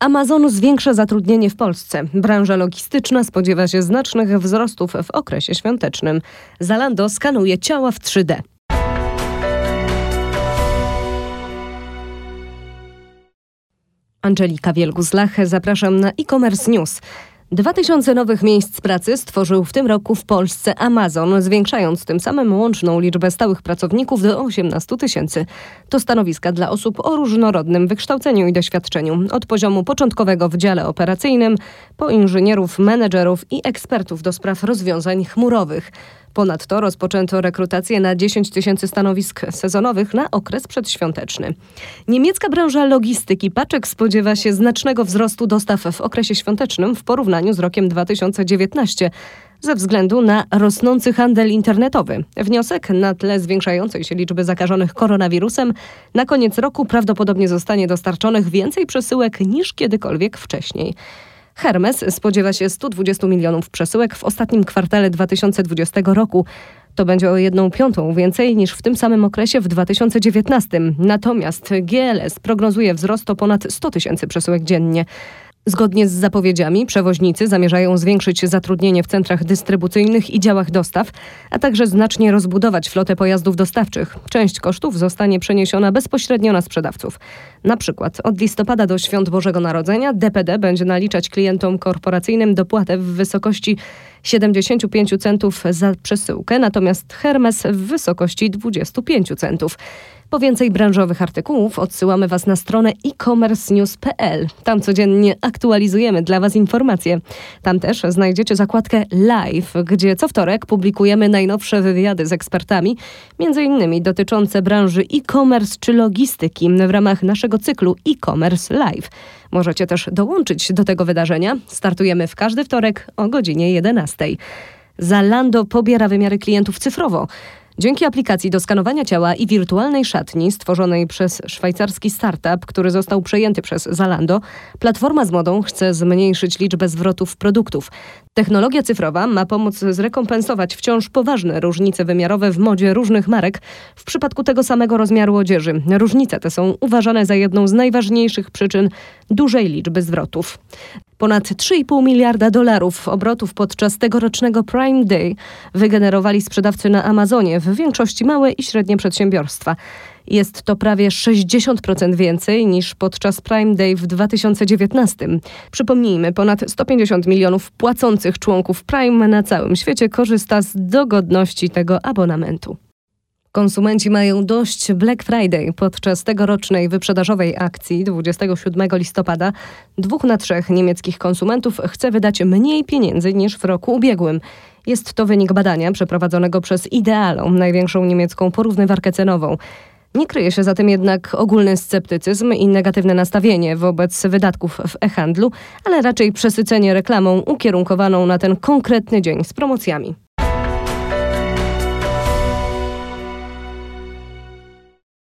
Amazon zwiększa zatrudnienie w Polsce. Branża logistyczna spodziewa się znacznych wzrostów w okresie świątecznym. Zalando skanuje ciała w 3D. Angelika Wielgus-Lach, zapraszam na e-commerce news. 2000 nowych miejsc pracy stworzył w tym roku w Polsce Amazon, zwiększając tym samym łączną liczbę stałych pracowników do 18 tysięcy. To stanowiska dla osób o różnorodnym wykształceniu i doświadczeniu, od poziomu początkowego w dziale operacyjnym po inżynierów, menedżerów i ekspertów do spraw rozwiązań chmurowych. Ponadto rozpoczęto rekrutację na 10 tysięcy stanowisk sezonowych na okres przedświąteczny. Niemiecka branża logistyki paczek spodziewa się znacznego wzrostu dostaw w okresie świątecznym w porównaniu z rokiem 2019 ze względu na rosnący handel internetowy. Wniosek na tle zwiększającej się liczby zakażonych koronawirusem na koniec roku prawdopodobnie zostanie dostarczonych więcej przesyłek niż kiedykolwiek wcześniej. Hermes spodziewa się 120 milionów przesyłek w ostatnim kwartale 2020 roku. To będzie o jedną piątą więcej niż w tym samym okresie w 2019. Natomiast GLS prognozuje wzrost o ponad 100 tysięcy przesyłek dziennie. Zgodnie z zapowiedziami przewoźnicy zamierzają zwiększyć zatrudnienie w centrach dystrybucyjnych i działach dostaw, a także znacznie rozbudować flotę pojazdów dostawczych. Część kosztów zostanie przeniesiona bezpośrednio na sprzedawców. Na przykład od listopada do świąt Bożego Narodzenia DPD będzie naliczać klientom korporacyjnym dopłatę w wysokości 75 centów za przesyłkę, natomiast Hermes w wysokości 25 centów. Po więcej branżowych artykułów odsyłamy Was na stronę e-commercenews.pl. Tam codziennie aktualizujemy dla Was informacje. Tam też znajdziecie zakładkę Live, gdzie co wtorek publikujemy najnowsze wywiady z ekspertami, między innymi dotyczące branży e-commerce czy logistyki w ramach naszego cyklu e-commerce live. Możecie też dołączyć do tego wydarzenia. Startujemy w każdy wtorek o godzinie 11. Zalando pobiera wymiary klientów cyfrowo. Dzięki aplikacji do skanowania ciała i wirtualnej szatni stworzonej przez szwajcarski startup, który został przejęty przez Zalando, platforma z modą chce zmniejszyć liczbę zwrotów produktów. Technologia cyfrowa ma pomóc zrekompensować wciąż poważne różnice wymiarowe w modzie różnych marek w przypadku tego samego rozmiaru odzieży. Różnice te są uważane za jedną z najważniejszych przyczyn dużej liczby zwrotów. Ponad 3,5 miliarda dolarów obrotów podczas tegorocznego Prime Day wygenerowali sprzedawcy na Amazonie, w większości małe i średnie przedsiębiorstwa. Jest to prawie 60% więcej niż podczas Prime Day w 2019. Przypomnijmy, ponad 150 milionów płacących członków Prime na całym świecie korzysta z dogodności tego abonamentu. Konsumenci mają dość Black Friday. Podczas tegorocznej wyprzedażowej akcji 27 listopada dwóch na trzech niemieckich konsumentów chce wydać mniej pieniędzy niż w roku ubiegłym. Jest to wynik badania przeprowadzonego przez Idealo, największą niemiecką porównywarkę cenową. Nie kryje się za tym jednak ogólny sceptycyzm i negatywne nastawienie wobec wydatków w e-handlu, ale raczej przesycenie reklamą ukierunkowaną na ten konkretny dzień z promocjami.